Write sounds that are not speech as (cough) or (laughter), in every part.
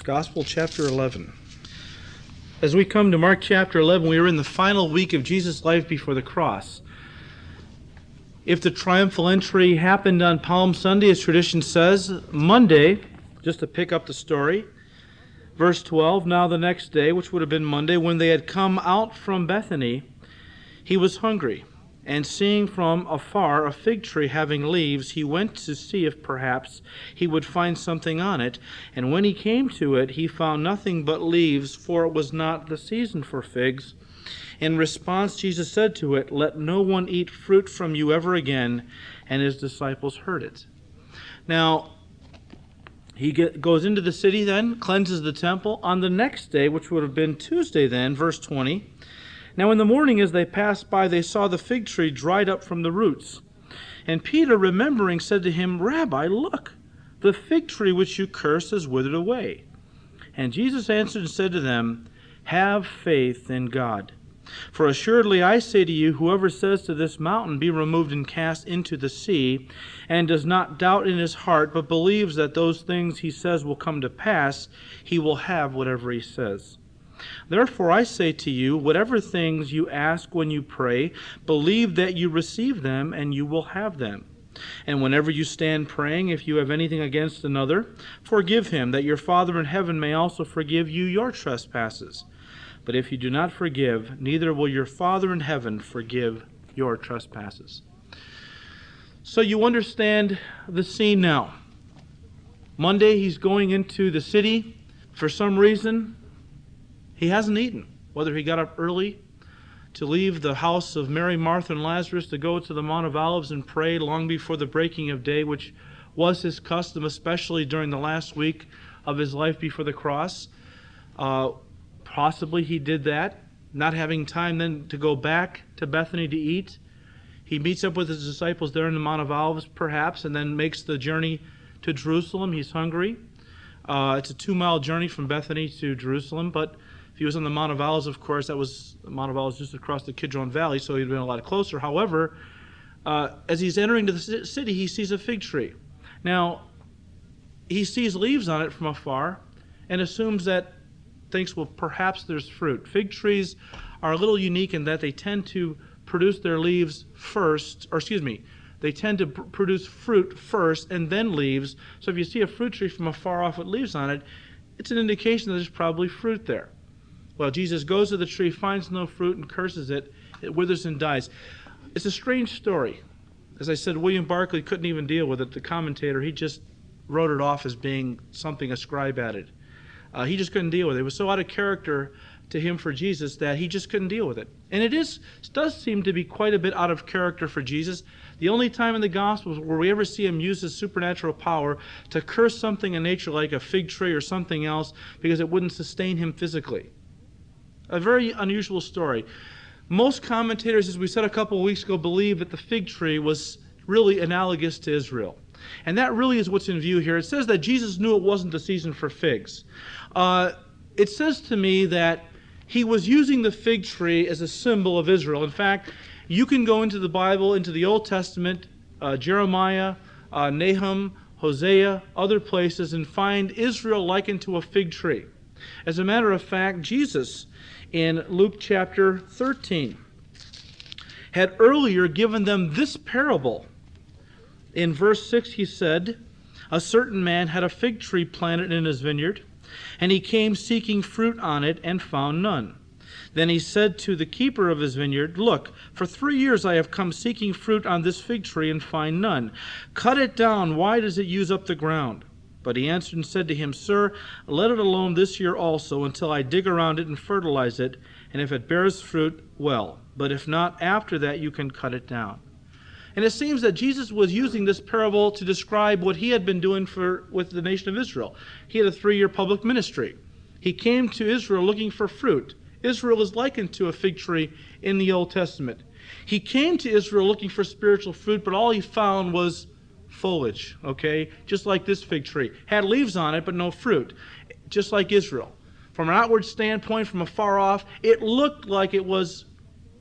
Mark's Gospel, chapter 11. As we come to Mark chapter 11, we are in the final week of Jesus' life before the cross. If the triumphal entry happened on Palm Sunday, as tradition says, Monday, just to pick up the story, verse 12, now the next day, which would have been Monday, when they had come out from Bethany, he was hungry. And seeing from afar a fig tree having leaves, he went to see if perhaps he would find something on it. And when he came to it, he found nothing but leaves, for it was not the season for figs. In response, Jesus said to it, Let no one eat fruit from you ever again. And his disciples heard it. Now, he get, goes into the city then, cleanses the temple. On the next day, which would have been Tuesday then, verse 20, now in the morning, as they passed by, they saw the fig tree dried up from the roots. And Peter, remembering, said to him, Rabbi, look, the fig tree which you cursed has withered away. And Jesus answered and said to them, Have faith in God. For assuredly I say to you, whoever says to this mountain, Be removed and cast into the sea, and does not doubt in his heart, but believes that those things he says will come to pass, he will have whatever he says. Therefore I say to you, whatever things you ask when you pray, believe that you receive them, and you will have them. And whenever you stand praying, if you have anything against another, forgive him, that your Father in heaven may also forgive you your trespasses. But if you do not forgive, neither will your Father in heaven forgive your trespasses. So you understand the scene now. Monday, he's going into the city. For some reason, he hasn't eaten. Whether he got up early to leave the house of Mary, Martha, and Lazarus to go to the Mount of Olives and pray long before the breaking of day, which was his custom, especially during the last week of his life before the cross. Uh, possibly he did that, not having time then to go back to Bethany to eat. He meets up with his disciples there in the Mount of Olives, perhaps, and then makes the journey to Jerusalem. He's hungry. Uh, it's a two mile journey from Bethany to Jerusalem, but he was on the Mount of Olives, of course, that was the Mount of Olives just across the Kidron Valley, so he'd been a lot closer. However, uh, as he's entering the city, he sees a fig tree. Now, he sees leaves on it from afar and assumes that, thinks, well, perhaps there's fruit. Fig trees are a little unique in that they tend to produce their leaves first, or excuse me, they tend to pr- produce fruit first and then leaves. So if you see a fruit tree from afar off with leaves on it, it's an indication that there's probably fruit there. Well, Jesus goes to the tree, finds no fruit, and curses it. It withers and dies. It's a strange story. As I said, William Barclay couldn't even deal with it. The commentator, he just wrote it off as being something a scribe added. Uh, he just couldn't deal with it. It was so out of character to him for Jesus that he just couldn't deal with it. And it is does seem to be quite a bit out of character for Jesus. The only time in the Gospels where we ever see him use his supernatural power to curse something in nature like a fig tree or something else because it wouldn't sustain him physically. A very unusual story. Most commentators, as we said a couple of weeks ago, believe that the fig tree was really analogous to Israel. And that really is what's in view here. It says that Jesus knew it wasn't the season for figs. Uh, it says to me that he was using the fig tree as a symbol of Israel. In fact, you can go into the Bible, into the Old Testament, uh, Jeremiah, uh, Nahum, Hosea, other places, and find Israel likened to a fig tree. As a matter of fact, Jesus in Luke chapter 13 had earlier given them this parable. In verse 6, he said, A certain man had a fig tree planted in his vineyard, and he came seeking fruit on it and found none. Then he said to the keeper of his vineyard, Look, for three years I have come seeking fruit on this fig tree and find none. Cut it down. Why does it use up the ground? But he answered and said to him, Sir, let it alone this year also, until I dig around it and fertilize it, and if it bears fruit, well. But if not, after that you can cut it down. And it seems that Jesus was using this parable to describe what he had been doing for, with the nation of Israel. He had a three year public ministry. He came to Israel looking for fruit. Israel is likened to a fig tree in the Old Testament. He came to Israel looking for spiritual fruit, but all he found was foliage, okay? Just like this fig tree. Had leaves on it, but no fruit. Just like Israel. From an outward standpoint, from afar off, it looked like it was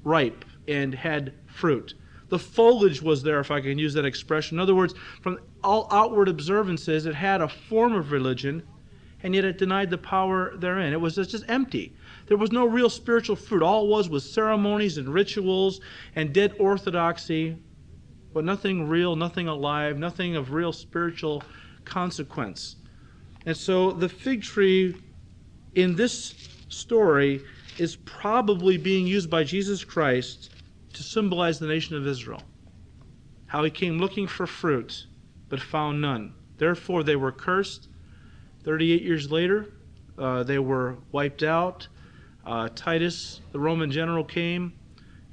ripe and had fruit. The foliage was there, if I can use that expression. In other words, from all outward observances, it had a form of religion, and yet it denied the power therein. It was just empty. There was no real spiritual fruit. All it was was ceremonies and rituals and dead orthodoxy, but nothing real, nothing alive, nothing of real spiritual consequence. And so the fig tree in this story is probably being used by Jesus Christ to symbolize the nation of Israel. How he came looking for fruit, but found none. Therefore, they were cursed. 38 years later, uh, they were wiped out. Uh, Titus, the Roman general, came,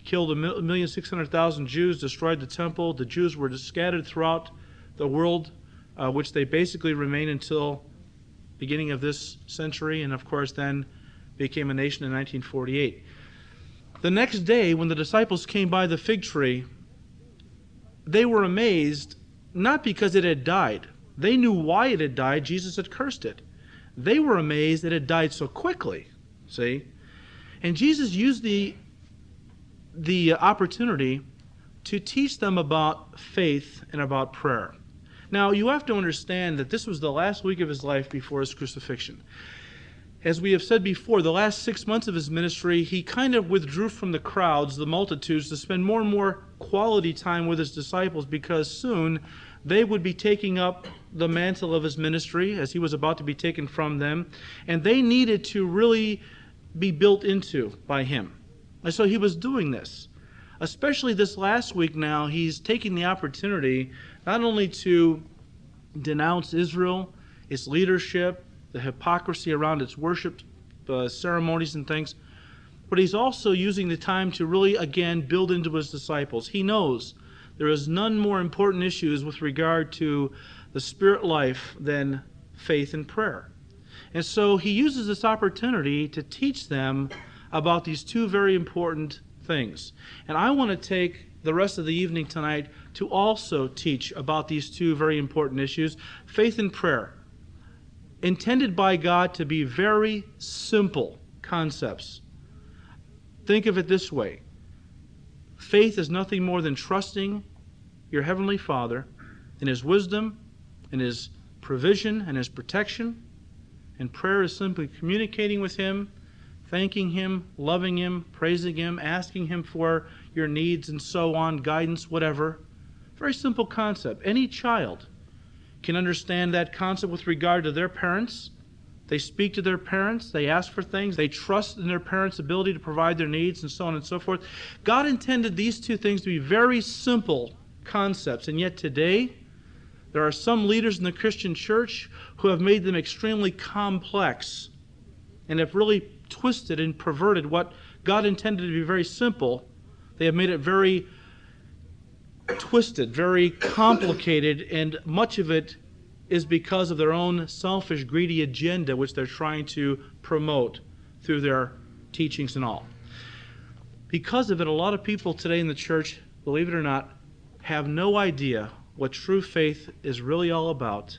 killed a million six hundred thousand Jews, destroyed the temple. The Jews were scattered throughout the world, uh, which they basically remained until beginning of this century, and of course then became a nation in 1948. The next day, when the disciples came by the fig tree, they were amazed not because it had died. They knew why it had died. Jesus had cursed it. They were amazed that it died so quickly. See? And Jesus used the, the opportunity to teach them about faith and about prayer. Now, you have to understand that this was the last week of his life before his crucifixion. As we have said before, the last six months of his ministry, he kind of withdrew from the crowds, the multitudes, to spend more and more quality time with his disciples because soon they would be taking up the mantle of his ministry as he was about to be taken from them, and they needed to really be built into by him. And so he was doing this. Especially this last week now, he's taking the opportunity not only to denounce Israel, its leadership, the hypocrisy around its worship uh, ceremonies and things, but he's also using the time to really, again, build into his disciples. He knows there is none more important issues with regard to the spirit life than faith and prayer. And so he uses this opportunity to teach them about these two very important things. And I want to take the rest of the evening tonight to also teach about these two very important issues faith and prayer, intended by God to be very simple concepts. Think of it this way faith is nothing more than trusting your Heavenly Father in His wisdom, in His provision, and His protection. And prayer is simply communicating with Him, thanking Him, loving Him, praising Him, asking Him for your needs and so on, guidance, whatever. Very simple concept. Any child can understand that concept with regard to their parents. They speak to their parents, they ask for things, they trust in their parents' ability to provide their needs, and so on and so forth. God intended these two things to be very simple concepts, and yet today, there are some leaders in the Christian church who have made them extremely complex and have really twisted and perverted what God intended to be very simple. They have made it very twisted, very complicated, and much of it is because of their own selfish, greedy agenda, which they're trying to promote through their teachings and all. Because of it, a lot of people today in the church, believe it or not, have no idea what true faith is really all about,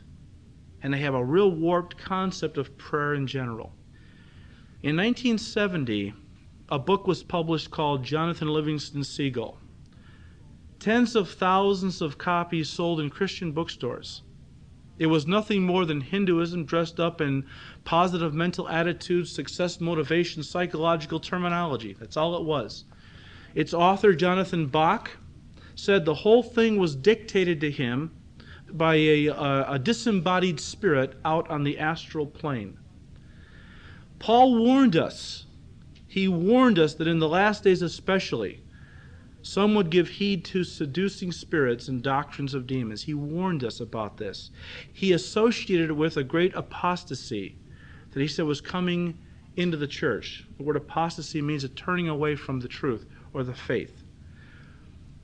and they have a real warped concept of prayer in general. In 1970, a book was published called Jonathan Livingston Seagull. Tens of thousands of copies sold in Christian bookstores. It was nothing more than Hinduism dressed up in positive mental attitudes, success motivation, psychological terminology. That's all it was. Its author, Jonathan Bach, said the whole thing was dictated to him by a, a, a disembodied spirit out on the astral plane. Paul warned us. He warned us that in the last days, especially, some would give heed to seducing spirits and doctrines of demons. He warned us about this. He associated it with a great apostasy that he said was coming into the church. The word apostasy means a turning away from the truth or the faith.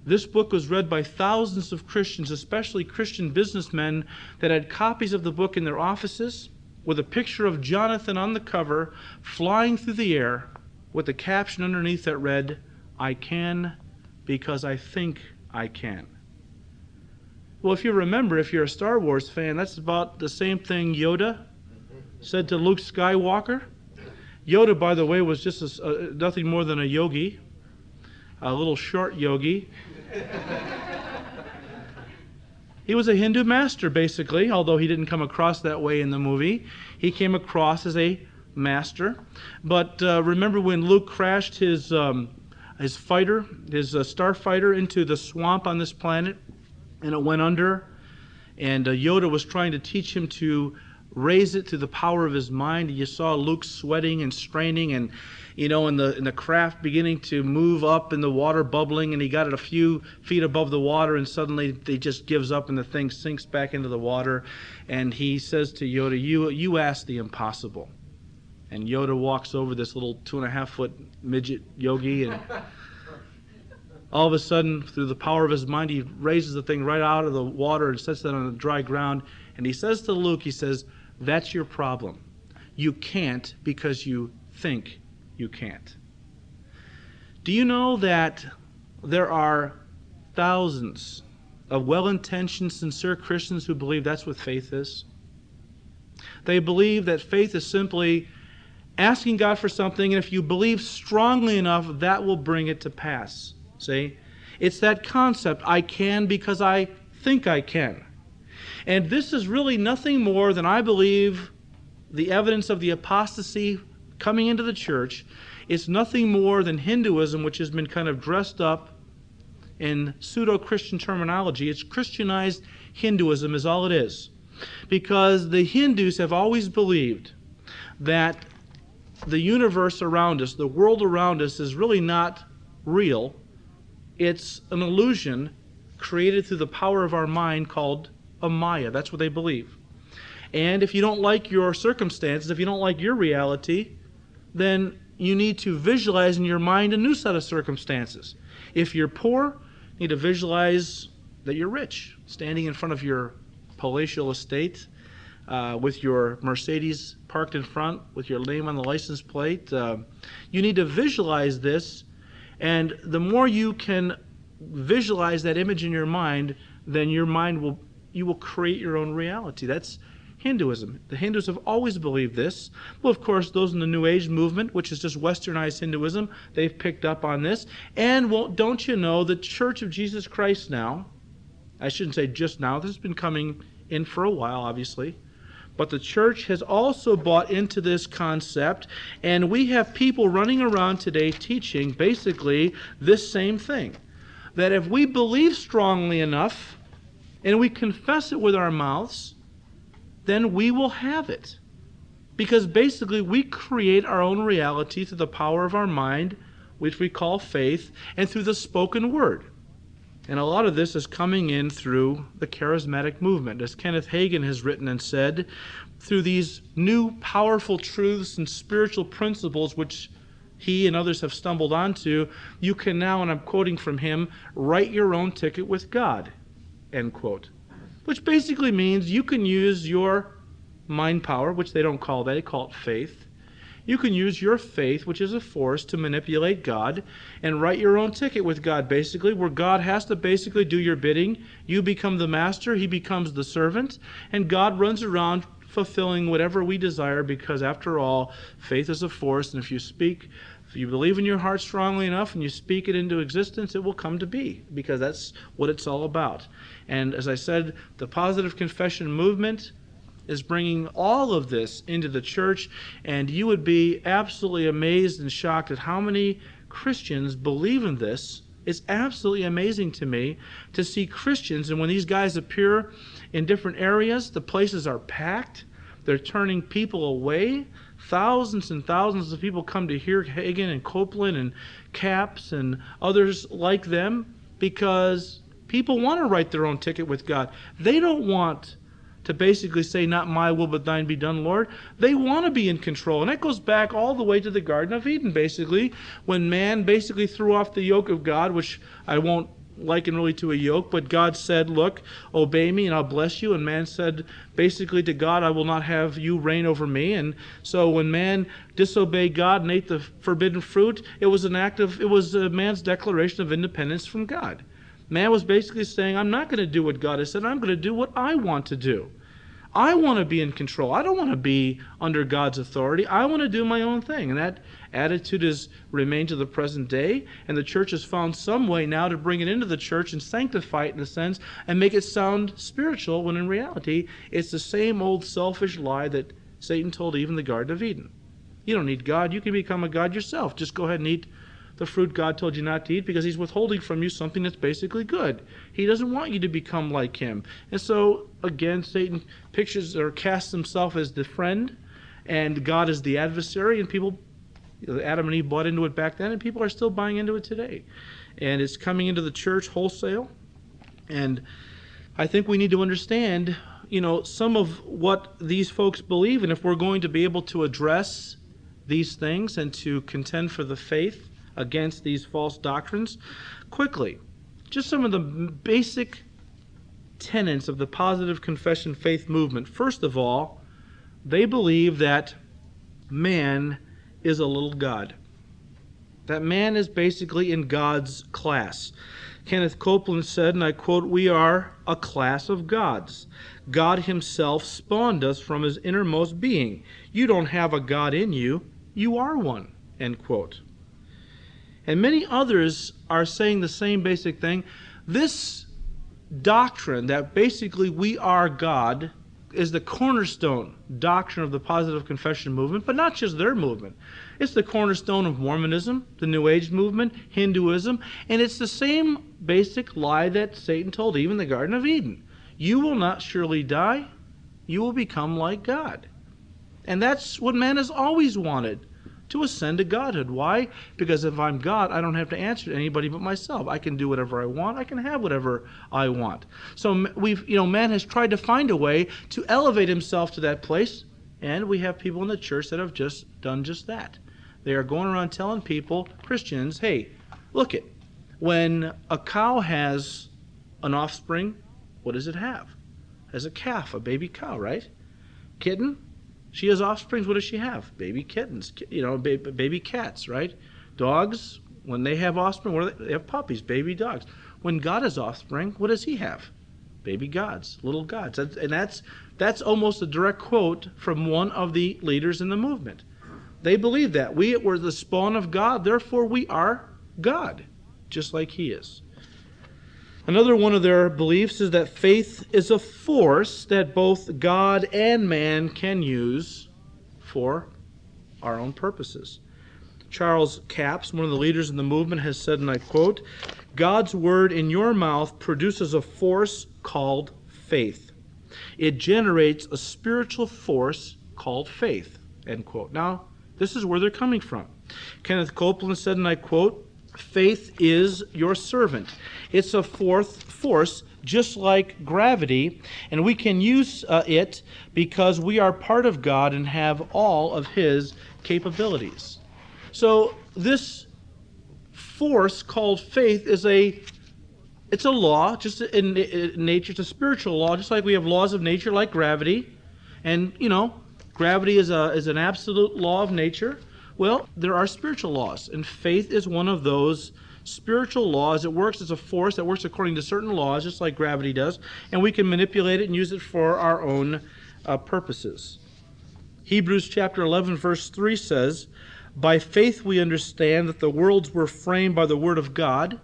This book was read by thousands of Christians, especially Christian businessmen that had copies of the book in their offices with a picture of Jonathan on the cover flying through the air with the caption underneath that read, I can because I think I can. Well, if you remember, if you're a Star Wars fan, that's about the same thing Yoda said to Luke Skywalker. Yoda, by the way, was just a, uh, nothing more than a yogi, a little short yogi. (laughs) He was a Hindu master, basically, although he didn't come across that way in the movie. He came across as a master. But uh, remember when Luke crashed his, um, his fighter, his uh, starfighter, into the swamp on this planet, and it went under? And uh, Yoda was trying to teach him to raise it to the power of his mind. You saw Luke sweating and straining and you know, and the and the craft beginning to move up and the water bubbling and he got it a few feet above the water and suddenly he just gives up and the thing sinks back into the water and he says to Yoda, You you ask the impossible. And Yoda walks over this little two and a half foot midget yogi and (laughs) all of a sudden, through the power of his mind, he raises the thing right out of the water and sets it on the dry ground. And he says to Luke, he says, that's your problem. You can't because you think you can't. Do you know that there are thousands of well intentioned, sincere Christians who believe that's what faith is? They believe that faith is simply asking God for something, and if you believe strongly enough, that will bring it to pass. See? It's that concept I can because I think I can. And this is really nothing more than I believe the evidence of the apostasy coming into the church. It's nothing more than Hinduism, which has been kind of dressed up in pseudo Christian terminology. It's Christianized Hinduism, is all it is. Because the Hindus have always believed that the universe around us, the world around us, is really not real. It's an illusion created through the power of our mind called a Maya. That's what they believe. And if you don't like your circumstances, if you don't like your reality, then you need to visualize in your mind a new set of circumstances. If you're poor, you need to visualize that you're rich, standing in front of your palatial estate uh, with your Mercedes parked in front, with your name on the license plate. Uh, you need to visualize this, and the more you can visualize that image in your mind, then your mind will you will create your own reality. That's Hinduism. The Hindus have always believed this. Well, of course, those in the New Age movement, which is just westernized Hinduism, they've picked up on this. And well, don't you know the Church of Jesus Christ now, I shouldn't say just now, this has been coming in for a while, obviously. But the church has also bought into this concept, and we have people running around today teaching basically this same thing. That if we believe strongly enough, and we confess it with our mouths, then we will have it. Because basically, we create our own reality through the power of our mind, which we call faith, and through the spoken word. And a lot of this is coming in through the charismatic movement. As Kenneth Hagin has written and said, through these new powerful truths and spiritual principles which he and others have stumbled onto, you can now, and I'm quoting from him, write your own ticket with God end quote. Which basically means you can use your mind power, which they don't call that, they call it faith. You can use your faith, which is a force, to manipulate God and write your own ticket with God, basically, where God has to basically do your bidding. You become the master, He becomes the servant, and God runs around fulfilling whatever we desire because, after all, faith is a force, and if you speak if you believe in your heart strongly enough and you speak it into existence, it will come to be because that's what it's all about. And as I said, the positive confession movement is bringing all of this into the church, and you would be absolutely amazed and shocked at how many Christians believe in this. It's absolutely amazing to me to see Christians, and when these guys appear in different areas, the places are packed. They're turning people away Thousands and thousands of people come to hear Hagin and Copeland and Capps and others like them because people want to write their own ticket with God. They don't want to basically say, Not my will, but thine be done, Lord. They want to be in control. And that goes back all the way to the Garden of Eden, basically, when man basically threw off the yoke of God, which I won't liken really to a yoke, but God said, Look, obey me and I'll bless you. And man said basically to God, I will not have you reign over me. And so when man disobeyed God and ate the forbidden fruit, it was an act of, it was man's declaration of independence from God. Man was basically saying, I'm not going to do what God has said, I'm going to do what I want to do. I want to be in control. I don't want to be under God's authority. I want to do my own thing. And that attitude has remained to the present day. And the church has found some way now to bring it into the church and sanctify it in a sense and make it sound spiritual when in reality it's the same old selfish lie that Satan told Eve in the Garden of Eden. You don't need God. You can become a God yourself. Just go ahead and eat the fruit God told you not to eat because He's withholding from you something that's basically good. He doesn't want you to become like Him. And so, again, Satan pictures or casts himself as the friend, and God is the adversary, and people, Adam and Eve bought into it back then, and people are still buying into it today. And it's coming into the church wholesale. And I think we need to understand, you know, some of what these folks believe, and if we're going to be able to address these things and to contend for the faith against these false doctrines. Quickly, just some of the basic tenets of the positive confession faith movement. First of all, they believe that man is a little God. That man is basically in God's class. Kenneth Copeland said, and I quote, We are a class of gods. God Himself spawned us from His innermost being. You don't have a God in you, you are one. End quote. And many others are saying the same basic thing. This doctrine that basically we are God is the cornerstone doctrine of the positive confession movement, but not just their movement. It's the cornerstone of Mormonism, the New Age movement, Hinduism, and it's the same basic lie that Satan told Eve in the Garden of Eden. You will not surely die, you will become like God. And that's what man has always wanted to ascend to godhood. Why? Because if I'm God, I don't have to answer to anybody but myself. I can do whatever I want. I can have whatever I want. So we've, you know, man has tried to find a way to elevate himself to that place, and we have people in the church that have just done just that. They are going around telling people, Christians, hey, look it. When a cow has an offspring, what does it have? As a calf, a baby cow, right? Kitten, she has offspring. What does she have? Baby kittens, you know, baby cats, right? Dogs, when they have offspring, what they? they have puppies, baby dogs. When God has offspring, what does He have? Baby gods, little gods, and that's that's almost a direct quote from one of the leaders in the movement. They believe that we were the spawn of God, therefore we are God, just like He is. Another one of their beliefs is that faith is a force that both God and man can use for our own purposes. Charles Capps, one of the leaders in the movement, has said, and I quote, God's word in your mouth produces a force called faith. It generates a spiritual force called faith. End quote. Now, this is where they're coming from. Kenneth Copeland said, and I quote, Faith is your servant. It's a fourth force, just like gravity, and we can use uh, it because we are part of God and have all of His capabilities. So this force called faith is a it's a law, just in, in nature. It's a spiritual law, just like we have laws of nature, like gravity, and you know, gravity is a is an absolute law of nature. Well, there are spiritual laws, and faith is one of those spiritual laws. It works as a force that works according to certain laws, just like gravity does, and we can manipulate it and use it for our own uh, purposes. Hebrews chapter 11, verse 3 says, By faith we understand that the worlds were framed by the word of God.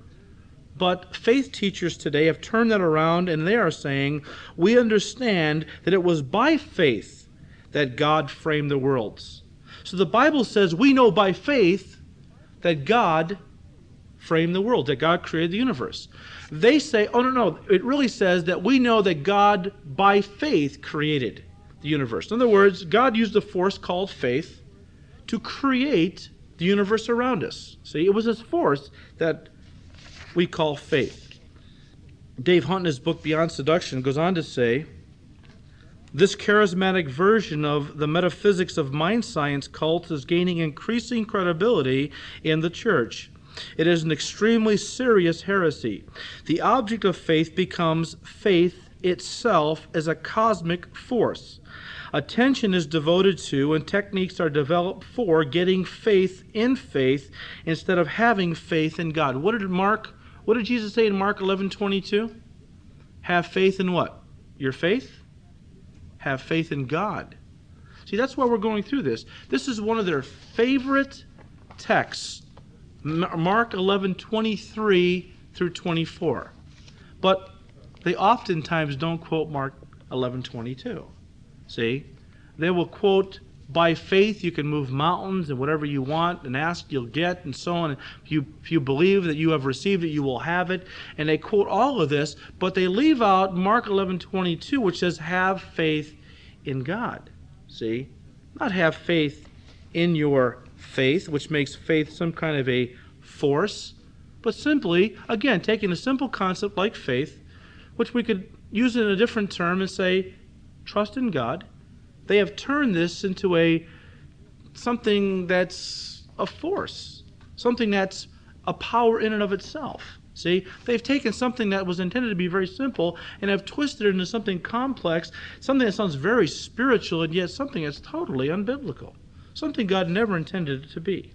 But faith teachers today have turned that around and they are saying, We understand that it was by faith that God framed the worlds. So the Bible says we know by faith that God framed the world, that God created the universe. They say, oh, no, no, it really says that we know that God by faith created the universe. In other words, God used a force called faith to create the universe around us. See, it was this force that we call faith. Dave Hunt, in his book Beyond Seduction, goes on to say, this charismatic version of the metaphysics of mind science cult is gaining increasing credibility in the church. It is an extremely serious heresy. The object of faith becomes faith itself as a cosmic force. Attention is devoted to and techniques are developed for getting faith in faith instead of having faith in God. What did Mark what did Jesus say in Mark 11:22? Have faith in what? Your faith? Have faith in God. See, that's why we're going through this. This is one of their favorite texts, Mark 11 23 through 24. But they oftentimes don't quote Mark 11 22. See? They will quote by faith you can move mountains and whatever you want and ask you'll get and so on. If you if you believe that you have received it you will have it. And they quote all of this but they leave out mark 11:22 which says have faith in god. See? Not have faith in your faith which makes faith some kind of a force but simply again taking a simple concept like faith which we could use in a different term and say trust in god they have turned this into a something that's a force, something that's a power in and of itself. See, they've taken something that was intended to be very simple and have twisted it into something complex, something that sounds very spiritual and yet something that's totally unbiblical, something God never intended it to be.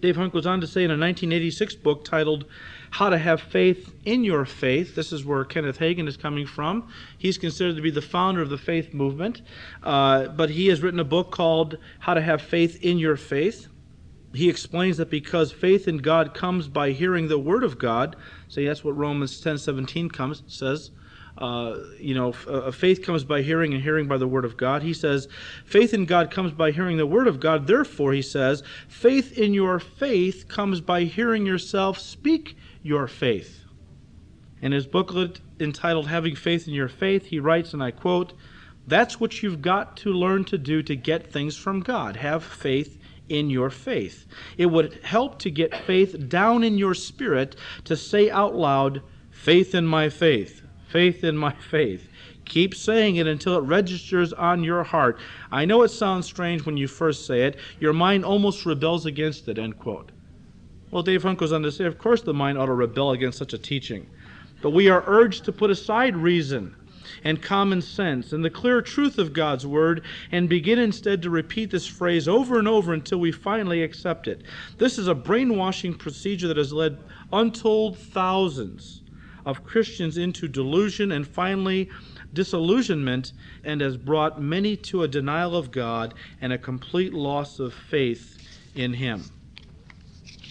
Dave Hunt goes on to say in a 1986 book titled How to Have Faith in Your Faith. This is where Kenneth Hagin is coming from. He's considered to be the founder of the faith movement, uh, but he has written a book called How to Have Faith in Your Faith. He explains that because faith in God comes by hearing the Word of God, say that's what Romans 10:17 comes says uh, you know, uh, faith comes by hearing and hearing by the word of God. He says, faith in God comes by hearing the word of God. Therefore, he says, faith in your faith comes by hearing yourself speak your faith. In his booklet entitled Having Faith in Your Faith, he writes, and I quote, That's what you've got to learn to do to get things from God. Have faith in your faith. It would help to get faith down in your spirit to say out loud, Faith in my faith faith in my faith. Keep saying it until it registers on your heart. I know it sounds strange when you first say it. Your mind almost rebels against it, end quote. Well, Dave Hunt goes on to say, of course the mind ought to rebel against such a teaching. But we are urged to put aside reason and common sense and the clear truth of God's Word and begin instead to repeat this phrase over and over until we finally accept it. This is a brainwashing procedure that has led untold thousands of Christians into delusion and finally disillusionment and has brought many to a denial of God and a complete loss of faith in Him.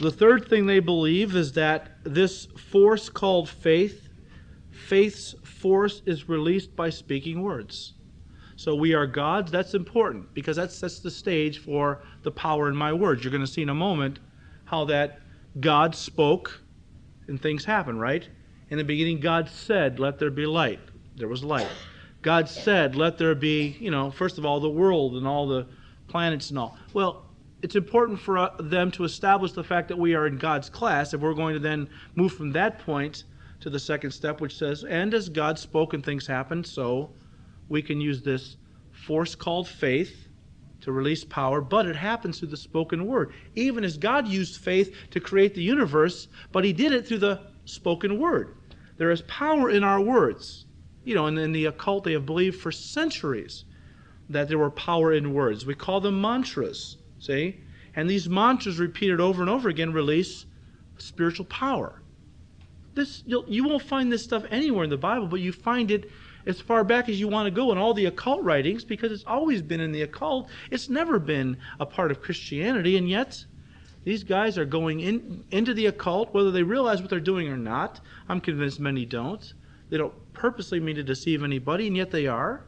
The third thing they believe is that this force called faith, faith's force is released by speaking words. So we are God's. That's important because that sets the stage for the power in my words. You're going to see in a moment how that God spoke and things happen, right? In the beginning, God said, Let there be light. There was light. God said, Let there be, you know, first of all, the world and all the planets and all. Well, it's important for uh, them to establish the fact that we are in God's class if we're going to then move from that point to the second step, which says, And as God spoke and things happened, so we can use this force called faith to release power, but it happens through the spoken word. Even as God used faith to create the universe, but He did it through the spoken word. There is power in our words. You know, and in the occult, they have believed for centuries that there were power in words. We call them mantras, see? And these mantras repeated over and over again release spiritual power. This you'll, you won't find this stuff anywhere in the Bible, but you find it as far back as you want to go in all the occult writings because it's always been in the occult. It's never been a part of Christianity, and yet these guys are going in, into the occult, whether they realize what they're doing or not. I'm convinced many don't. They don't purposely mean to deceive anybody, and yet they are,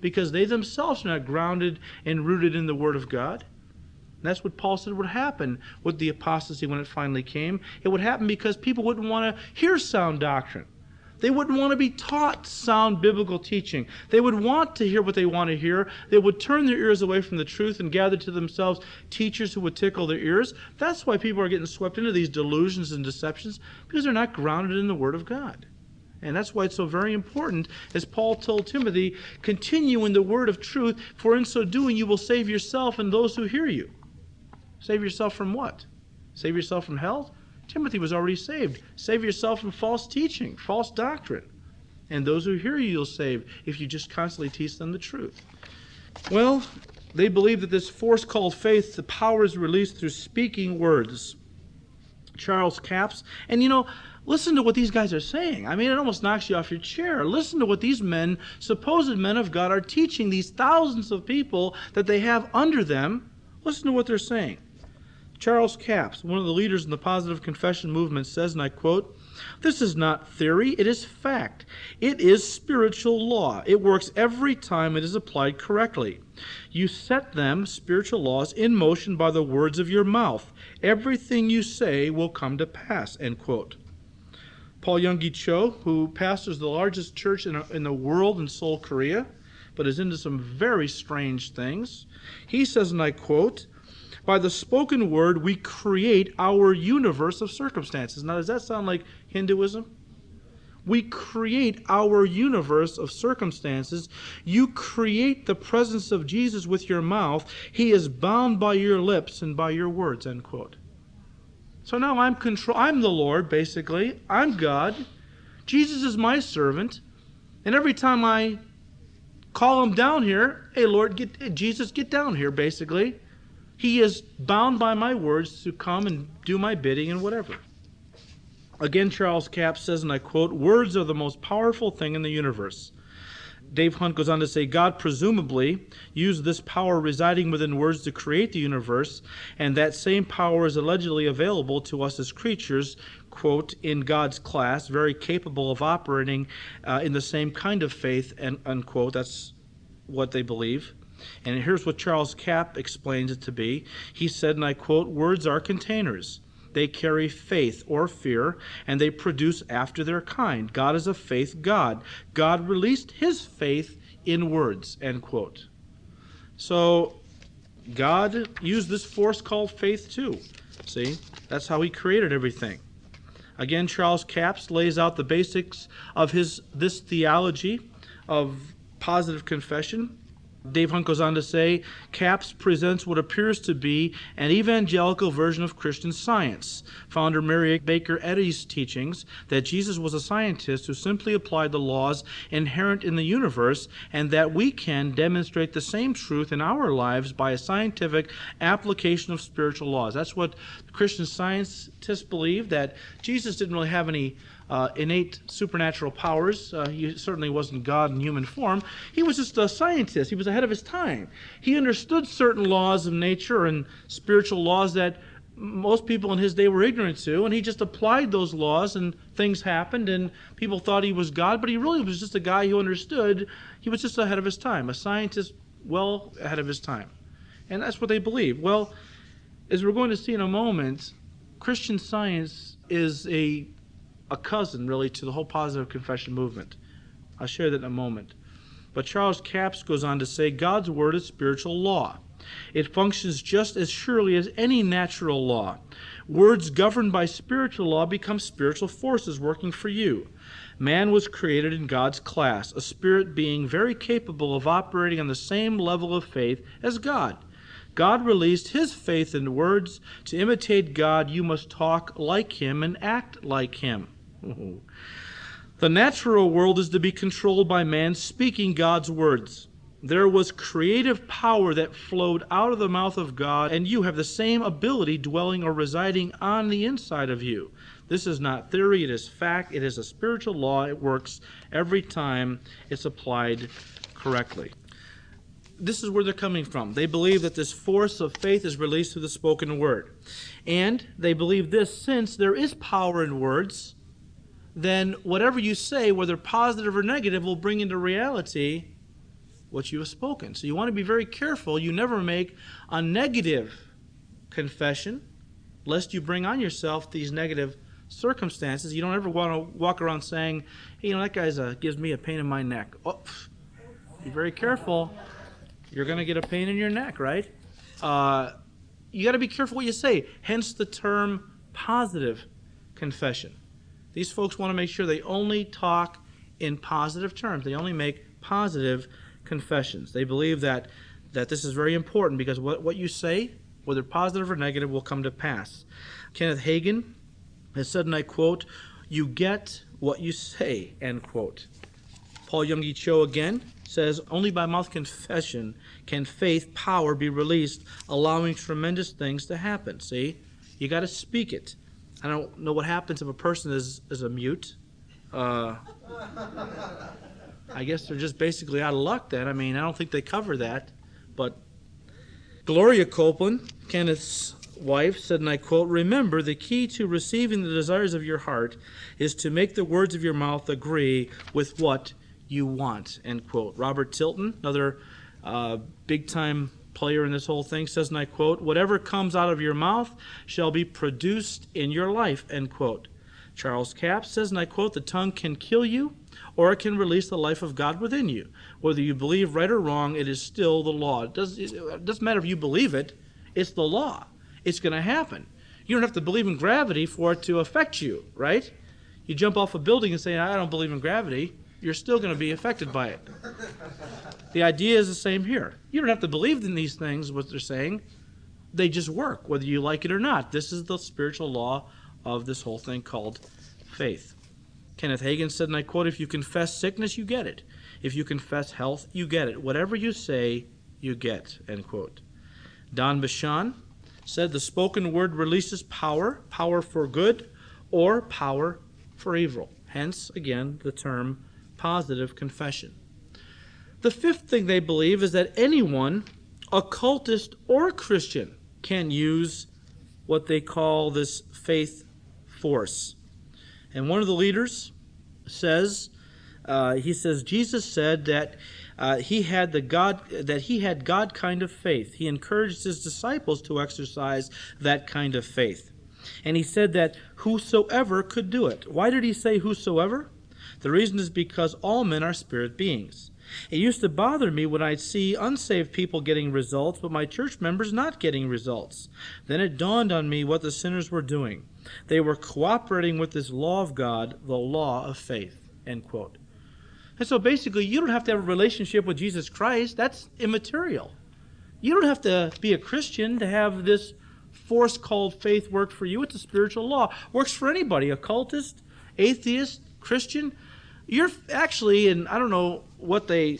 because they themselves are not grounded and rooted in the Word of God. And that's what Paul said would happen with the apostasy when it finally came. It would happen because people wouldn't want to hear sound doctrine. They wouldn't want to be taught sound biblical teaching. They would want to hear what they want to hear. They would turn their ears away from the truth and gather to themselves teachers who would tickle their ears. That's why people are getting swept into these delusions and deceptions because they're not grounded in the Word of God. And that's why it's so very important, as Paul told Timothy, continue in the word of truth, for in so doing you will save yourself and those who hear you. Save yourself from what? Save yourself from hell? Timothy was already saved. Save yourself from false teaching, false doctrine. And those who hear you, you'll save if you just constantly teach them the truth. Well, they believe that this force called faith, the power is released through speaking words. Charles Capps. And you know, Listen to what these guys are saying. I mean, it almost knocks you off your chair. Listen to what these men, supposed men of God, are teaching these thousands of people that they have under them. Listen to what they're saying. Charles Capps, one of the leaders in the positive confession movement, says, and I quote, This is not theory, it is fact. It is spiritual law. It works every time it is applied correctly. You set them, spiritual laws, in motion by the words of your mouth. Everything you say will come to pass. End quote. Paul Yonggi Cho, who pastors the largest church in, in the world in Seoul, Korea, but is into some very strange things, he says, and I quote, by the spoken word, we create our universe of circumstances. Now, does that sound like Hinduism? We create our universe of circumstances. You create the presence of Jesus with your mouth. He is bound by your lips and by your words. End quote. So now I'm control I'm the Lord, basically. I'm God. Jesus is my servant. And every time I call him down here, hey Lord, get Jesus, get down here, basically. He is bound by my words to come and do my bidding and whatever. Again, Charles Capps says, and I quote, Words are the most powerful thing in the universe. Dave Hunt goes on to say God presumably used this power residing within words to create the universe, and that same power is allegedly available to us as creatures, quote, in God's class, very capable of operating uh, in the same kind of faith, and unquote. That's what they believe. And here's what Charles Capp explains it to be. He said, and I quote, Words are containers. They carry faith or fear, and they produce after their kind. God is a faith God. God released his faith in words. End quote. So God used this force called faith too. See? That's how he created everything. Again, Charles Capps lays out the basics of his this theology of positive confession Dave Hunt goes on to say Capps presents what appears to be an evangelical version of Christian science. Founder Mary Baker Eddy's teachings that Jesus was a scientist who simply applied the laws inherent in the universe and that we can demonstrate the same truth in our lives by a scientific application of spiritual laws. That's what Christian scientists believe that Jesus didn't really have any uh, innate supernatural powers. Uh, he certainly wasn't God in human form. He was just a scientist. He was ahead of his time. He understood certain laws of nature and spiritual laws that most people in his day were ignorant to, and he just applied those laws, and things happened, and people thought he was God, but he really was just a guy who understood. He was just ahead of his time, a scientist well ahead of his time. And that's what they believe. Well, as we're going to see in a moment, Christian science is a a cousin, really, to the whole positive confession movement. I'll share that in a moment. But Charles Capps goes on to say God's Word is spiritual law. It functions just as surely as any natural law. Words governed by spiritual law become spiritual forces working for you. Man was created in God's class, a spirit being very capable of operating on the same level of faith as God. God released his faith in words. To imitate God, you must talk like him and act like him. (laughs) The natural world is to be controlled by man speaking God's words. There was creative power that flowed out of the mouth of God, and you have the same ability dwelling or residing on the inside of you. This is not theory, it is fact, it is a spiritual law. It works every time it's applied correctly. This is where they're coming from. They believe that this force of faith is released through the spoken word. And they believe this since there is power in words, then whatever you say, whether positive or negative, will bring into reality what you have spoken. So you want to be very careful. You never make a negative confession, lest you bring on yourself these negative circumstances. You don't ever want to walk around saying, hey, you know, that guy gives me a pain in my neck. Oh, be very careful. You're going to get a pain in your neck, right? Uh, you got to be careful what you say. Hence the term positive confession. These folks want to make sure they only talk in positive terms. They only make positive confessions. They believe that, that this is very important because what, what you say, whether positive or negative, will come to pass. Kenneth Hagin has said, and I quote, You get what you say, end quote. Paul Yonggi Cho again says, Only by mouth confession can faith power be released, allowing tremendous things to happen. See? You got to speak it. I don't know what happens if a person is, is a mute. Uh, I guess they're just basically out of luck then. I mean, I don't think they cover that. But Gloria Copeland, Kenneth's wife, said, and I quote, Remember, the key to receiving the desires of your heart is to make the words of your mouth agree with what you want, end quote. Robert Tilton, another uh, big time player in this whole thing, says, and I quote, Whatever comes out of your mouth shall be produced in your life, end quote. Charles Capps says, and I quote, The tongue can kill you or it can release the life of God within you. Whether you believe right or wrong, it is still the law. It, does, it doesn't matter if you believe it, it's the law. It's going to happen. You don't have to believe in gravity for it to affect you, right? You jump off a building and say, I don't believe in gravity, you're still going to be affected by it. The idea is the same here. You don't have to believe in these things, what they're saying. They just work, whether you like it or not. This is the spiritual law of this whole thing called faith. Kenneth Hagin said, and I quote, If you confess sickness, you get it. If you confess health, you get it. Whatever you say, you get. End quote. Don Basham said, The spoken word releases power, power for good, or power for evil. Hence, again, the term positive confession. The fifth thing they believe is that anyone, occultist or Christian, can use what they call this faith force. And one of the leaders says, uh, he says, Jesus said that uh, he had the God that he had God kind of faith. He encouraged his disciples to exercise that kind of faith. And he said that whosoever could do it. Why did he say whosoever? The reason is because all men are spirit beings. It used to bother me when I'd see unsaved people getting results, but my church members not getting results. Then it dawned on me what the sinners were doing. They were cooperating with this law of God, the law of faith. End quote. And so basically, you don't have to have a relationship with Jesus Christ. That's immaterial. You don't have to be a Christian to have this force called faith work for you. It's a spiritual law. Works for anybody, occultist, atheist, Christian. You're actually, and I don't know what they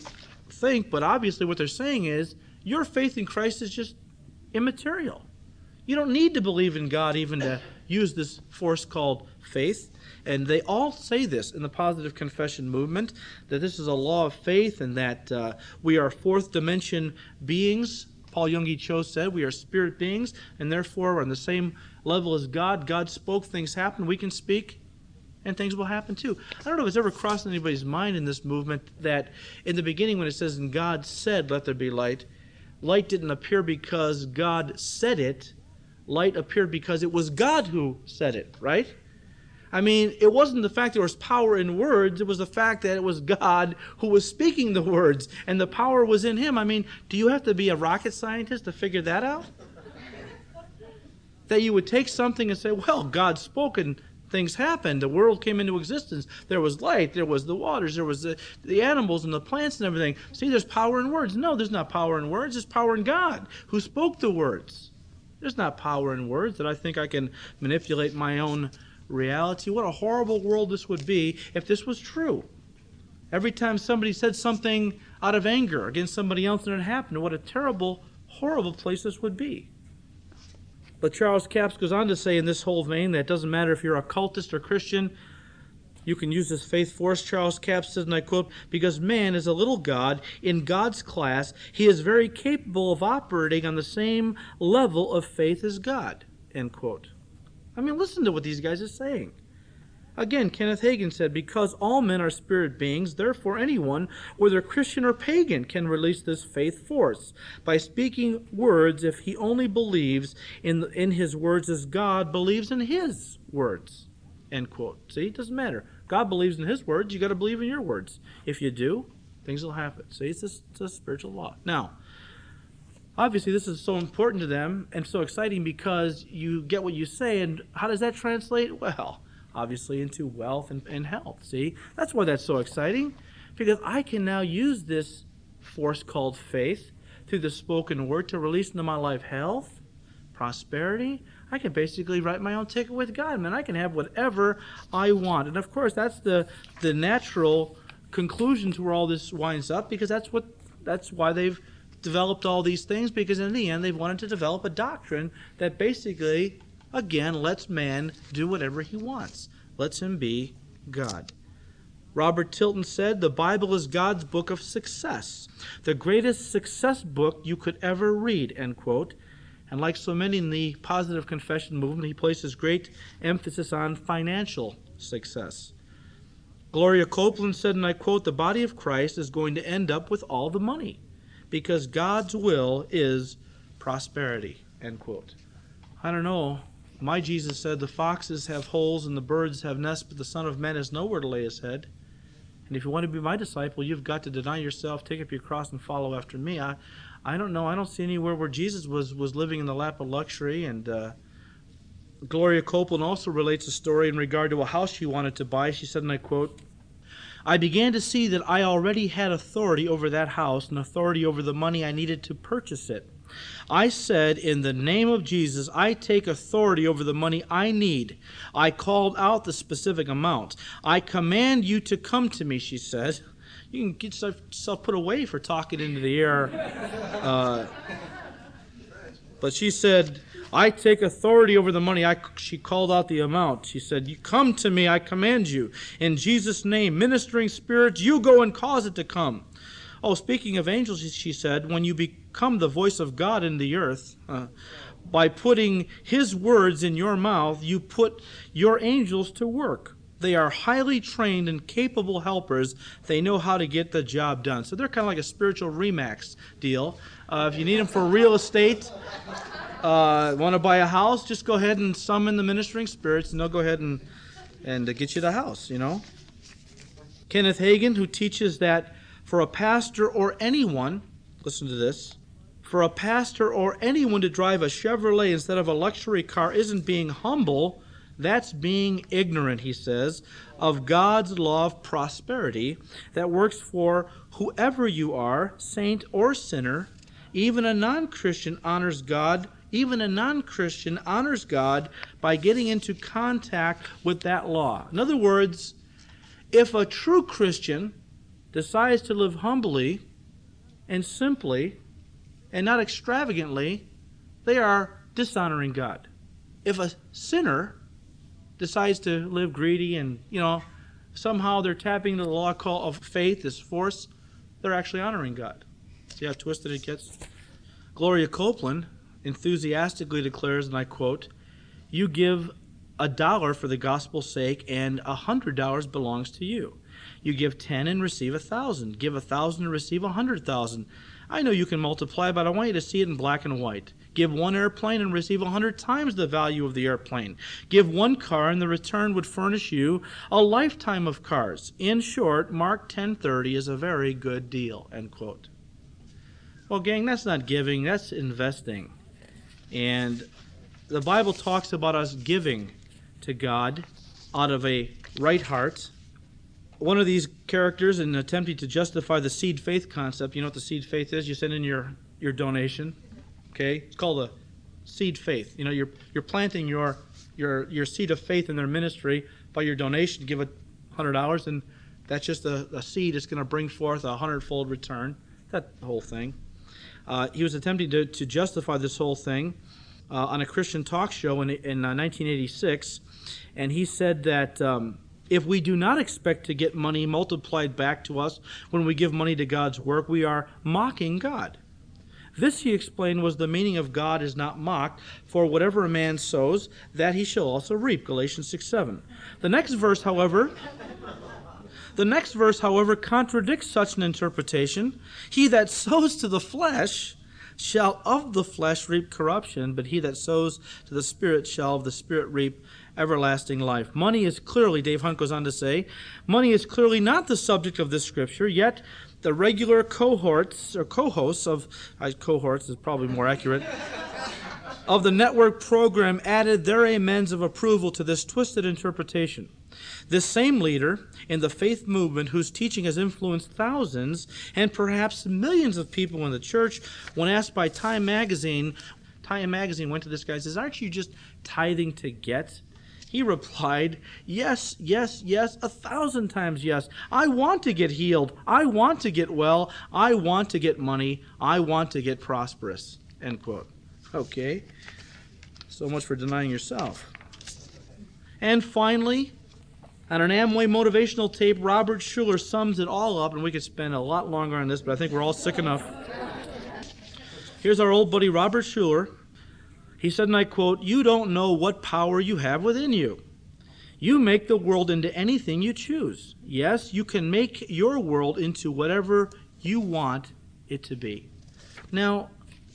think, but obviously what they're saying is your faith in Christ is just immaterial. You don't need to believe in God even to use this force called faith. And they all say this in the positive confession movement that this is a law of faith and that uh, we are fourth dimension beings. Paul Yonggi Cho said we are spirit beings and therefore we're on the same level as God. God spoke, things happen. We can speak, and things will happen too. I don't know if it's ever crossed anybody's mind in this movement that in the beginning, when it says, and God said, let there be light, light didn't appear because God said it. Light appeared because it was God who said it, right? I mean, it wasn't the fact there was power in words, it was the fact that it was God who was speaking the words and the power was in Him. I mean, do you have to be a rocket scientist to figure that out? that you would take something and say, well, God spoke and things happened. The world came into existence. There was light, there was the waters, there was the, the animals and the plants and everything. See, there's power in words. No, there's not power in words. There's power in God who spoke the words. There's not power in words that I think I can manipulate my own reality. What a horrible world this would be if this was true. Every time somebody said something out of anger against somebody else and it happened, what a terrible, horrible place this would be. But Charles Capps goes on to say in this whole vein that it doesn't matter if you're a cultist or Christian, you can use this faith force. Charles Capps says, and I quote, because man is a little God in God's class, he is very capable of operating on the same level of faith as God. End quote. I mean, listen to what these guys are saying. Again, Kenneth Hagin said, Because all men are spirit beings, therefore anyone, whether Christian or pagan, can release this faith force by speaking words if he only believes in, in his words as God believes in his words. End quote. See, it doesn't matter. God believes in his words, you got to believe in your words. If you do, things will happen. See, it's a, it's a spiritual law. Now, obviously this is so important to them and so exciting because you get what you say and how does that translate (laughs) well obviously into wealth and, and health. See, that's why that's so exciting because I can now use this force called faith through the spoken word to release into my life health, prosperity. I can basically write my own ticket with God, man. I can have whatever I want. And of course, that's the the natural conclusion to where all this winds up because that's what that's why they've developed all these things because in the end they've wanted to develop a doctrine that basically again lets man do whatever he wants, lets him be God. Robert Tilton said, The Bible is God's book of success, the greatest success book you could ever read, end quote. And like so many in the positive confession movement, he places great emphasis on financial success. Gloria Copeland said, and I quote, The body of Christ is going to end up with all the money because God's will is prosperity, end quote. I don't know. My Jesus said, The foxes have holes and the birds have nests, but the Son of Man has nowhere to lay his head. And if you want to be my disciple, you've got to deny yourself, take up your cross, and follow after me. I, I don't know. I don't see anywhere where Jesus was, was living in the lap of luxury. And uh, Gloria Copeland also relates a story in regard to a house she wanted to buy. She said, and I quote, I began to see that I already had authority over that house and authority over the money I needed to purchase it. I said, In the name of Jesus, I take authority over the money I need. I called out the specific amount. I command you to come to me, she said. You can get yourself put away for talking into the air. Uh, but she said, I take authority over the money. I, she called out the amount. She said, You come to me, I command you. In Jesus' name, ministering spirits, you go and cause it to come. Oh, speaking of angels, she said, when you become the voice of God in the earth, uh, by putting His words in your mouth, you put your angels to work. They are highly trained and capable helpers. They know how to get the job done. So they're kind of like a spiritual Remax deal. Uh, if you need them for real estate, uh, want to buy a house, just go ahead and summon the ministering spirits, and they'll go ahead and and get you the house. You know. Kenneth Hagin, who teaches that for a pastor or anyone, listen to this, for a pastor or anyone to drive a Chevrolet instead of a luxury car isn't being humble, that's being ignorant, he says, of God's law of prosperity that works for whoever you are, saint or sinner. Even a non Christian honors God. Even a non Christian honors God by getting into contact with that law. In other words, if a true Christian decides to live humbly and simply and not extravagantly, they are dishonoring God. If a sinner decides to live greedy and, you know, somehow they're tapping into the law call of faith, this force, they're actually honoring God. See how twisted it gets? Gloria Copeland enthusiastically declares, and I quote, You give a dollar for the gospel's sake, and a hundred dollars belongs to you. You give 10 and receive a 1,000. Give a 1,000 and receive a 100,000. I know you can multiply, but I want you to see it in black and white. Give one airplane and receive a 100 times the value of the airplane. Give one car and the return would furnish you a lifetime of cars. In short, Mark 10:30 is a very good deal, end quote. Well, gang, that's not giving, that's investing. And the Bible talks about us giving to God out of a right heart one of these characters, in attempting to justify the seed faith concept, you know what the seed faith is? You send in your, your donation. Okay? It's called a seed faith. You know, you're, you're planting your, your, your seed of faith in their ministry by your donation. Give a $100, and that's just a, a seed that's going to bring forth a hundredfold return. That whole thing. Uh, he was attempting to, to justify this whole thing uh, on a Christian talk show in, in uh, 1986, and he said that. Um, if we do not expect to get money multiplied back to us when we give money to God's work, we are mocking God. This, he explained, was the meaning of God is not mocked, for whatever a man sows, that he shall also reap. Galatians 6 7. The next verse, however, the next verse, however, contradicts such an interpretation. He that sows to the flesh shall of the flesh reap corruption, but he that sows to the Spirit shall of the Spirit reap everlasting life. Money is clearly, Dave Hunt goes on to say, money is clearly not the subject of this scripture, yet the regular cohorts, or co-hosts of, uh, cohorts is probably more accurate, of the network program added their amens of approval to this twisted interpretation. This same leader in the faith movement, whose teaching has influenced thousands and perhaps millions of people in the church, when asked by Time Magazine, Time Magazine went to this guy and says, Aren't you just tithing to get? He replied, Yes, yes, yes, a thousand times yes. I want to get healed. I want to get well. I want to get money. I want to get prosperous. End quote. Okay. So much for denying yourself. And finally, on an Amway motivational tape, Robert Schuller sums it all up, and we could spend a lot longer on this, but I think we're all sick enough. Here's our old buddy Robert Schuller. He said, and I quote, You don't know what power you have within you. You make the world into anything you choose. Yes, you can make your world into whatever you want it to be. Now,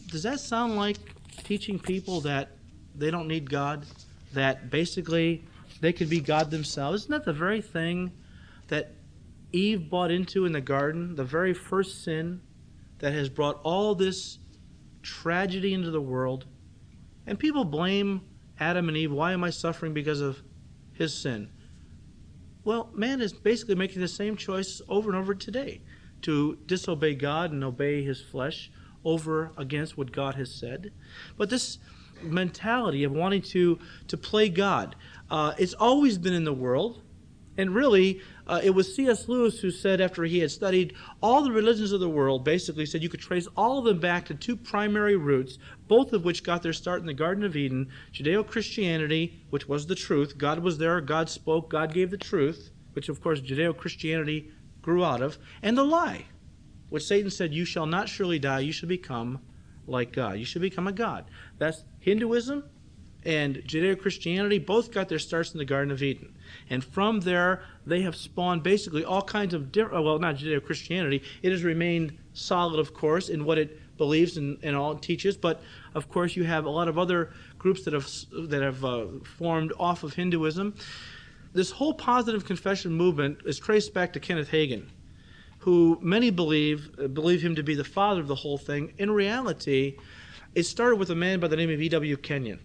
does that sound like teaching people that they don't need God? That basically they could be God themselves? Isn't that the very thing that Eve bought into in the garden? The very first sin that has brought all this tragedy into the world? And people blame Adam and Eve. Why am I suffering because of his sin? Well, man is basically making the same choice over and over today to disobey God and obey his flesh over against what God has said. But this mentality of wanting to, to play God, uh, it's always been in the world. And really, uh, it was C.S. Lewis who said, after he had studied all the religions of the world, basically said you could trace all of them back to two primary roots, both of which got their start in the Garden of Eden Judeo Christianity, which was the truth. God was there, God spoke, God gave the truth, which of course Judeo Christianity grew out of, and the lie, which Satan said, You shall not surely die, you shall become like God. You should become a God. That's Hinduism and Judeo Christianity both got their starts in the Garden of Eden. And from there, they have spawned basically all kinds of different, well, not Judeo Christianity. It has remained solid, of course, in what it believes and, and all it teaches. But of course, you have a lot of other groups that have, that have uh, formed off of Hinduism. This whole positive confession movement is traced back to Kenneth Hagin, who many believe believe him to be the father of the whole thing. In reality, it started with a man by the name of E.W. Kenyon.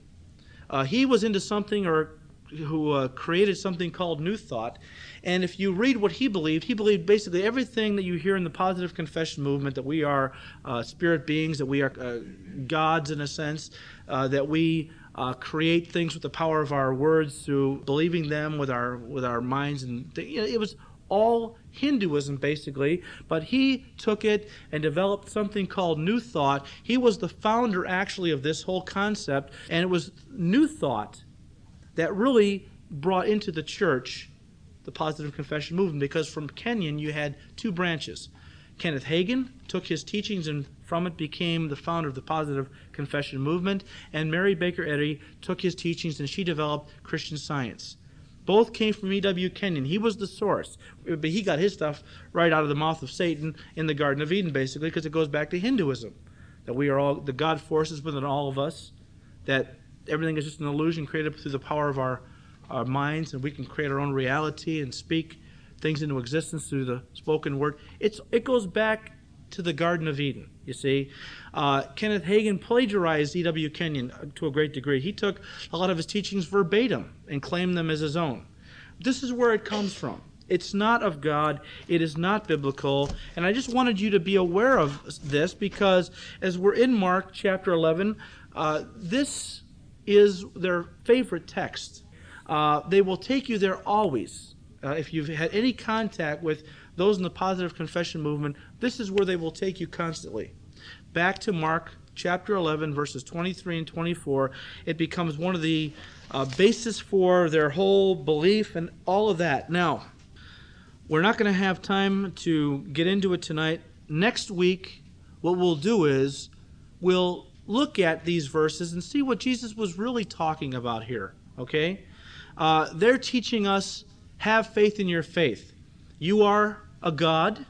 Uh, he was into something or who uh, created something called New Thought. And if you read what he believed, he believed basically everything that you hear in the positive confession movement that we are uh, spirit beings, that we are uh, gods in a sense, uh, that we uh, create things with the power of our words through believing them with our with our minds, and th- you know, it was all Hinduism basically, but he took it and developed something called New Thought. He was the founder actually of this whole concept, and it was New Thought that really brought into the church the positive confession movement because from Kenyon you had two branches. Kenneth Hagin took his teachings and from it became the founder of the positive confession movement, and Mary Baker Eddy took his teachings and she developed Christian science. Both came from E.W. Kenyon. He was the source. But he got his stuff right out of the mouth of Satan in the Garden of Eden, basically, because it goes back to Hinduism. That we are all, the God forces within all of us, that everything is just an illusion created through the power of our, our minds, and we can create our own reality and speak things into existence through the spoken word. It's, it goes back to the Garden of Eden, you see. Uh, Kenneth Hagin plagiarized E.W. Kenyon to a great degree. He took a lot of his teachings verbatim and claimed them as his own. This is where it comes from. It's not of God. It is not biblical. And I just wanted you to be aware of this because as we're in Mark chapter 11, uh, this is their favorite text. Uh, they will take you there always. Uh, if you've had any contact with those in the positive confession movement, this is where they will take you constantly. Back to Mark chapter 11, verses 23 and 24, it becomes one of the uh, basis for their whole belief and all of that. Now, we're not going to have time to get into it tonight. Next week, what we'll do is we'll look at these verses and see what Jesus was really talking about here. Okay? Uh, they're teaching us have faith in your faith. You are a God,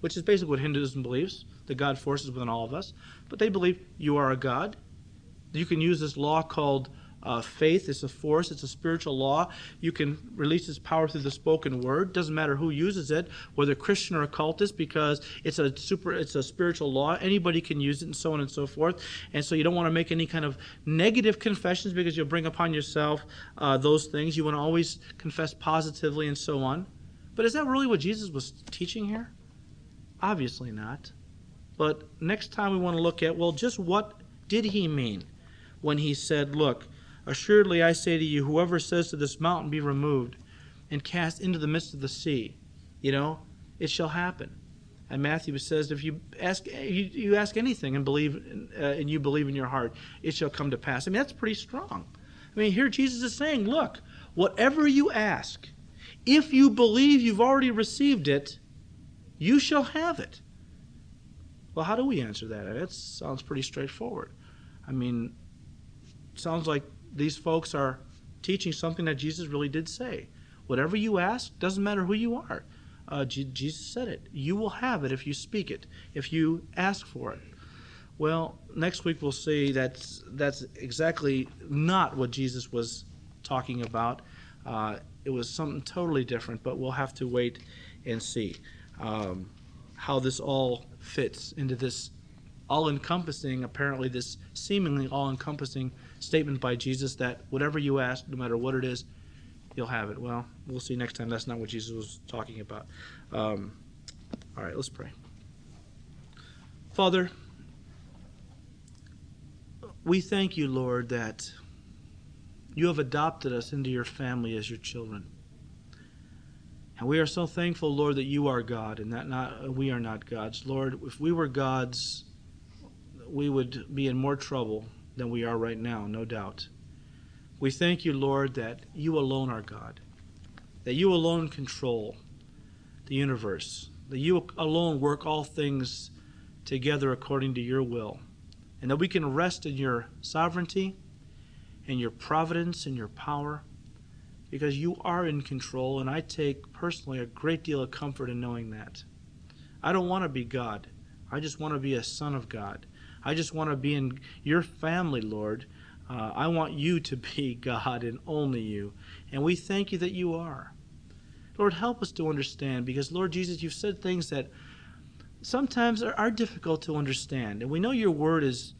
which is basically what Hinduism believes. The God forces within all of us. But they believe you are a God. You can use this law called uh, faith. It's a force, it's a spiritual law. You can release its power through the spoken word. Doesn't matter who uses it, whether Christian or occultist, because it's a super it's a spiritual law. Anybody can use it and so on and so forth. And so you don't want to make any kind of negative confessions because you'll bring upon yourself uh, those things. You want to always confess positively and so on. But is that really what Jesus was teaching here? Obviously not. But next time we want to look at, well, just what did he mean when he said, Look, assuredly I say to you, whoever says to this mountain, Be removed and cast into the midst of the sea, you know, it shall happen. And Matthew says, if you ask you, you ask anything and believe uh, and you believe in your heart, it shall come to pass. I mean, that's pretty strong. I mean, here Jesus is saying, look, whatever you ask, if you believe you've already received it, you shall have it. Well, how do we answer that? That sounds pretty straightforward. I mean, sounds like these folks are teaching something that Jesus really did say. Whatever you ask, doesn't matter who you are. Uh, Jesus said it. You will have it if you speak it, if you ask for it. Well, next week we'll see that's that's exactly not what Jesus was talking about. Uh, it was something totally different, but we'll have to wait and see um, how this all fits into this all-encompassing, apparently this seemingly all-encompassing statement by Jesus that whatever you ask, no matter what it is, you'll have it. Well, we'll see next time. That's not what Jesus was talking about. Um, all right, let's pray. Father, we thank you, Lord, that you have adopted us into your family as your children. And we are so thankful, Lord, that you are God and that not we are not gods. Lord, if we were gods, we would be in more trouble than we are right now, no doubt. We thank you, Lord, that you alone are God, that you alone control the universe, that you alone work all things together according to your will, and that we can rest in your sovereignty and your providence and your power because you are in control, and I take personally a great deal of comfort in knowing that. I don't want to be God. I just want to be a son of God. I just want to be in your family, Lord, uh, I want you to (laughs) be God and only you. And we thank you that you are. Lord, help us to understand because, Lord Jesus, you've said things that sometimes are, are difficult to understand. And we know your word is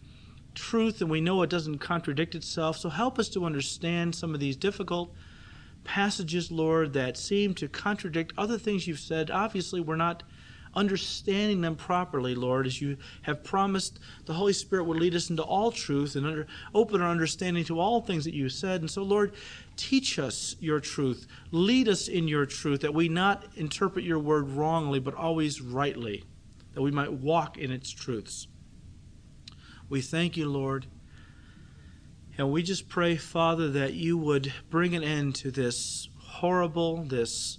truth and we know it doesn't contradict itself. So help us to understand some of these difficult passages, Lord, that seem to contradict other things you've said. Obviously, we're not understanding them properly, Lord, as you have promised the Holy Spirit would lead us into all truth and under, open our understanding to all things that you said. And so, Lord, teach us your truth. Lead us in your truth, that we not interpret your word wrongly, but always rightly, that we might walk in its truths. We thank you, Lord. And we just pray, Father, that you would bring an end to this horrible, this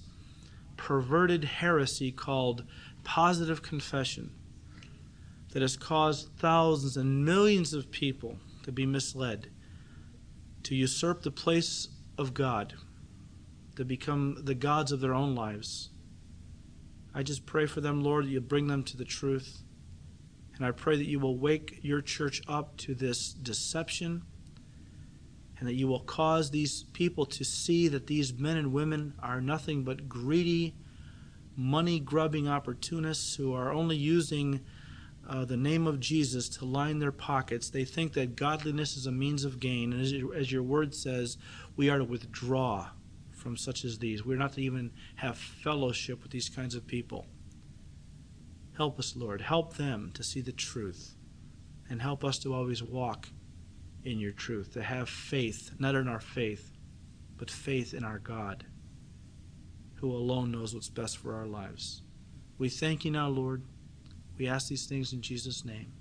perverted heresy called positive confession that has caused thousands and millions of people to be misled, to usurp the place of God, to become the gods of their own lives. I just pray for them, Lord, that you bring them to the truth. And I pray that you will wake your church up to this deception and that you will cause these people to see that these men and women are nothing but greedy money grubbing opportunists who are only using uh, the name of Jesus to line their pockets. They think that godliness is a means of gain. And as, as your word says, we are to withdraw from such as these. We're not to even have fellowship with these kinds of people. Help us, Lord. Help them to see the truth. And help us to always walk in your truth, to have faith, not in our faith, but faith in our God who alone knows what's best for our lives. We thank you now, Lord. We ask these things in Jesus' name.